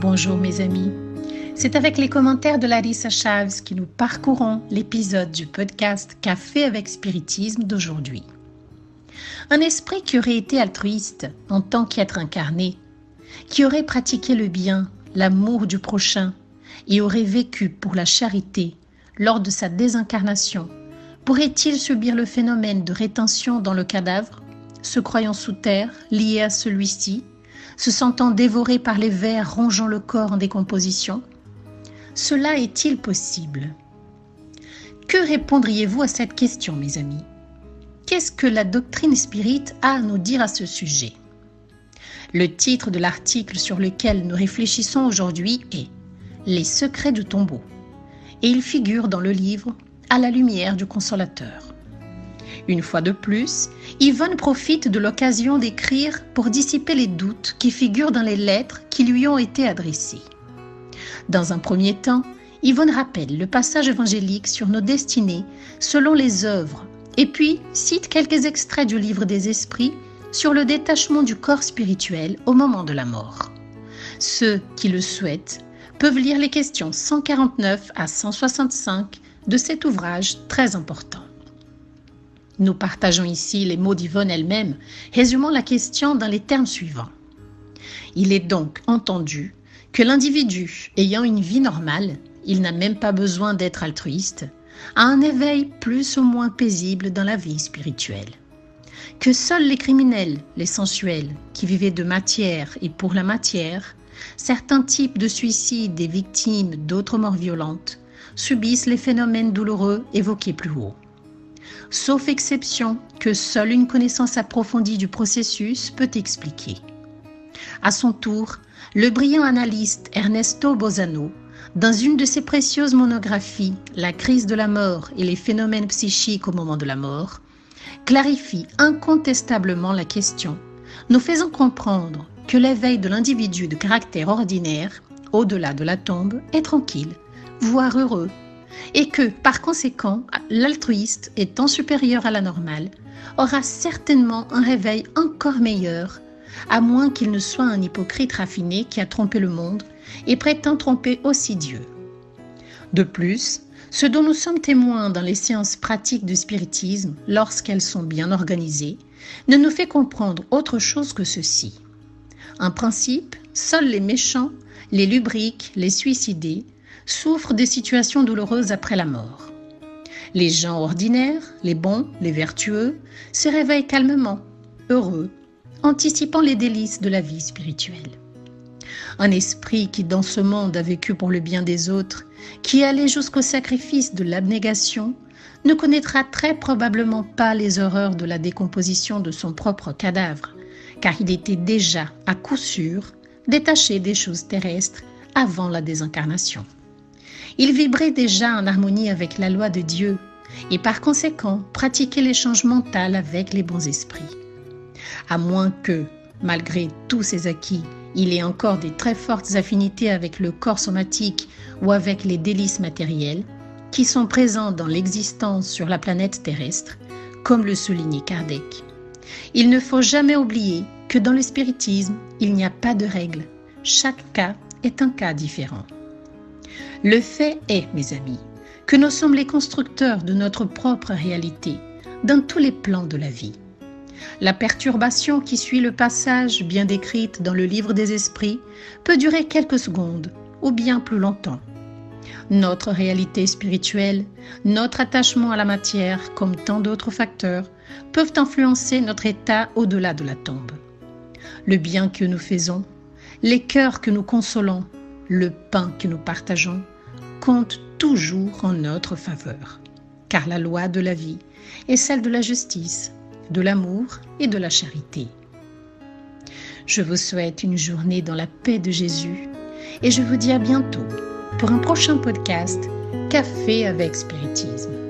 Bonjour mes amis. C'est avec les commentaires de Larissa Chaves que nous parcourons l'épisode du podcast Café avec Spiritisme d'aujourd'hui. Un esprit qui aurait été altruiste en tant qu'être incarné, qui aurait pratiqué le bien, l'amour du prochain et aurait vécu pour la charité lors de sa désincarnation, pourrait-il subir le phénomène de rétention dans le cadavre, se croyant sous terre, lié à celui-ci, se sentant dévoré par les vers rongeant le corps en décomposition. Cela est-il possible? Que répondriez-vous à cette question, mes amis? Qu'est-ce que la doctrine spirite a à nous dire à ce sujet? Le titre de l'article sur lequel nous réfléchissons aujourd'hui est Les secrets du tombeau et il figure dans le livre À la lumière du consolateur. Une fois de plus, Yvonne profite de l'occasion d'écrire pour dissiper les doutes qui figurent dans les lettres qui lui ont été adressées. Dans un premier temps, Yvonne rappelle le passage évangélique sur nos destinées selon les œuvres et puis cite quelques extraits du livre des esprits sur le détachement du corps spirituel au moment de la mort. Ceux qui le souhaitent peuvent lire les questions 149 à 165 de cet ouvrage très important. Nous partageons ici les mots d'Yvonne elle-même, résumant la question dans les termes suivants. Il est donc entendu que l'individu ayant une vie normale, il n'a même pas besoin d'être altruiste, a un éveil plus ou moins paisible dans la vie spirituelle. Que seuls les criminels, les sensuels, qui vivaient de matière et pour la matière, certains types de suicides et victimes d'autres morts violentes, subissent les phénomènes douloureux évoqués plus haut sauf exception que seule une connaissance approfondie du processus peut expliquer. À son tour, le brillant analyste Ernesto Bozano, dans une de ses précieuses monographies, La crise de la mort et les phénomènes psychiques au moment de la mort, clarifie incontestablement la question, nous faisant comprendre que l'éveil de l'individu de caractère ordinaire, au-delà de la tombe, est tranquille, voire heureux et que, par conséquent, l'altruiste, étant supérieur à la normale, aura certainement un réveil encore meilleur, à moins qu'il ne soit un hypocrite raffiné qui a trompé le monde et prétend tromper aussi Dieu. De plus, ce dont nous sommes témoins dans les séances pratiques du spiritisme, lorsqu'elles sont bien organisées, ne nous fait comprendre autre chose que ceci. En principe, seuls les méchants, les lubriques, les suicidés, souffrent des situations douloureuses après la mort. Les gens ordinaires, les bons, les vertueux, se réveillent calmement, heureux, anticipant les délices de la vie spirituelle. Un esprit qui dans ce monde a vécu pour le bien des autres, qui allait jusqu'au sacrifice de l'abnégation, ne connaîtra très probablement pas les horreurs de la décomposition de son propre cadavre, car il était déjà, à coup sûr, détaché des choses terrestres avant la désincarnation. Il vibrait déjà en harmonie avec la loi de Dieu et par conséquent pratiquait l'échange mental avec les bons esprits. À moins que, malgré tous ses acquis, il ait encore des très fortes affinités avec le corps somatique ou avec les délices matériels qui sont présents dans l'existence sur la planète terrestre, comme le soulignait Kardec. Il ne faut jamais oublier que dans le spiritisme, il n'y a pas de règle. Chaque cas est un cas différent. Le fait est, mes amis, que nous sommes les constructeurs de notre propre réalité, dans tous les plans de la vie. La perturbation qui suit le passage bien décrite dans le livre des esprits peut durer quelques secondes ou bien plus longtemps. Notre réalité spirituelle, notre attachement à la matière, comme tant d'autres facteurs, peuvent influencer notre état au-delà de la tombe. Le bien que nous faisons, les cœurs que nous consolons, le pain que nous partageons compte toujours en notre faveur, car la loi de la vie est celle de la justice, de l'amour et de la charité. Je vous souhaite une journée dans la paix de Jésus et je vous dis à bientôt pour un prochain podcast Café avec Spiritisme.